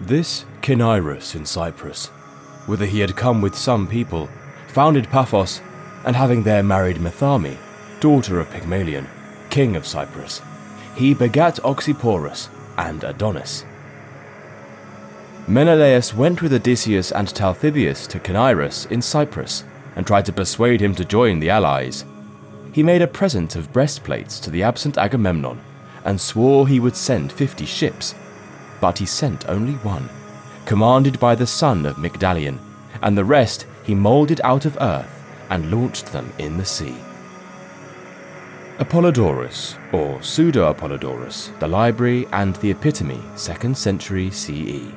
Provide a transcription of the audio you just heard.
This Cinyras in Cyprus, whither he had come with some people, founded Paphos, and having there married Metharme, daughter of Pygmalion, king of Cyprus, he begat Oxyporus and Adonis. Menelaus went with Odysseus and Talthybius to Cinyras in Cyprus and tried to persuade him to join the allies. He made a present of breastplates to the absent Agamemnon and swore he would send fifty ships, but he sent only one, commanded by the son of Mygdalion, and the rest he moulded out of earth and launched them in the sea. Apollodorus, or Pseudo Apollodorus, the Library and the Epitome, 2nd century CE.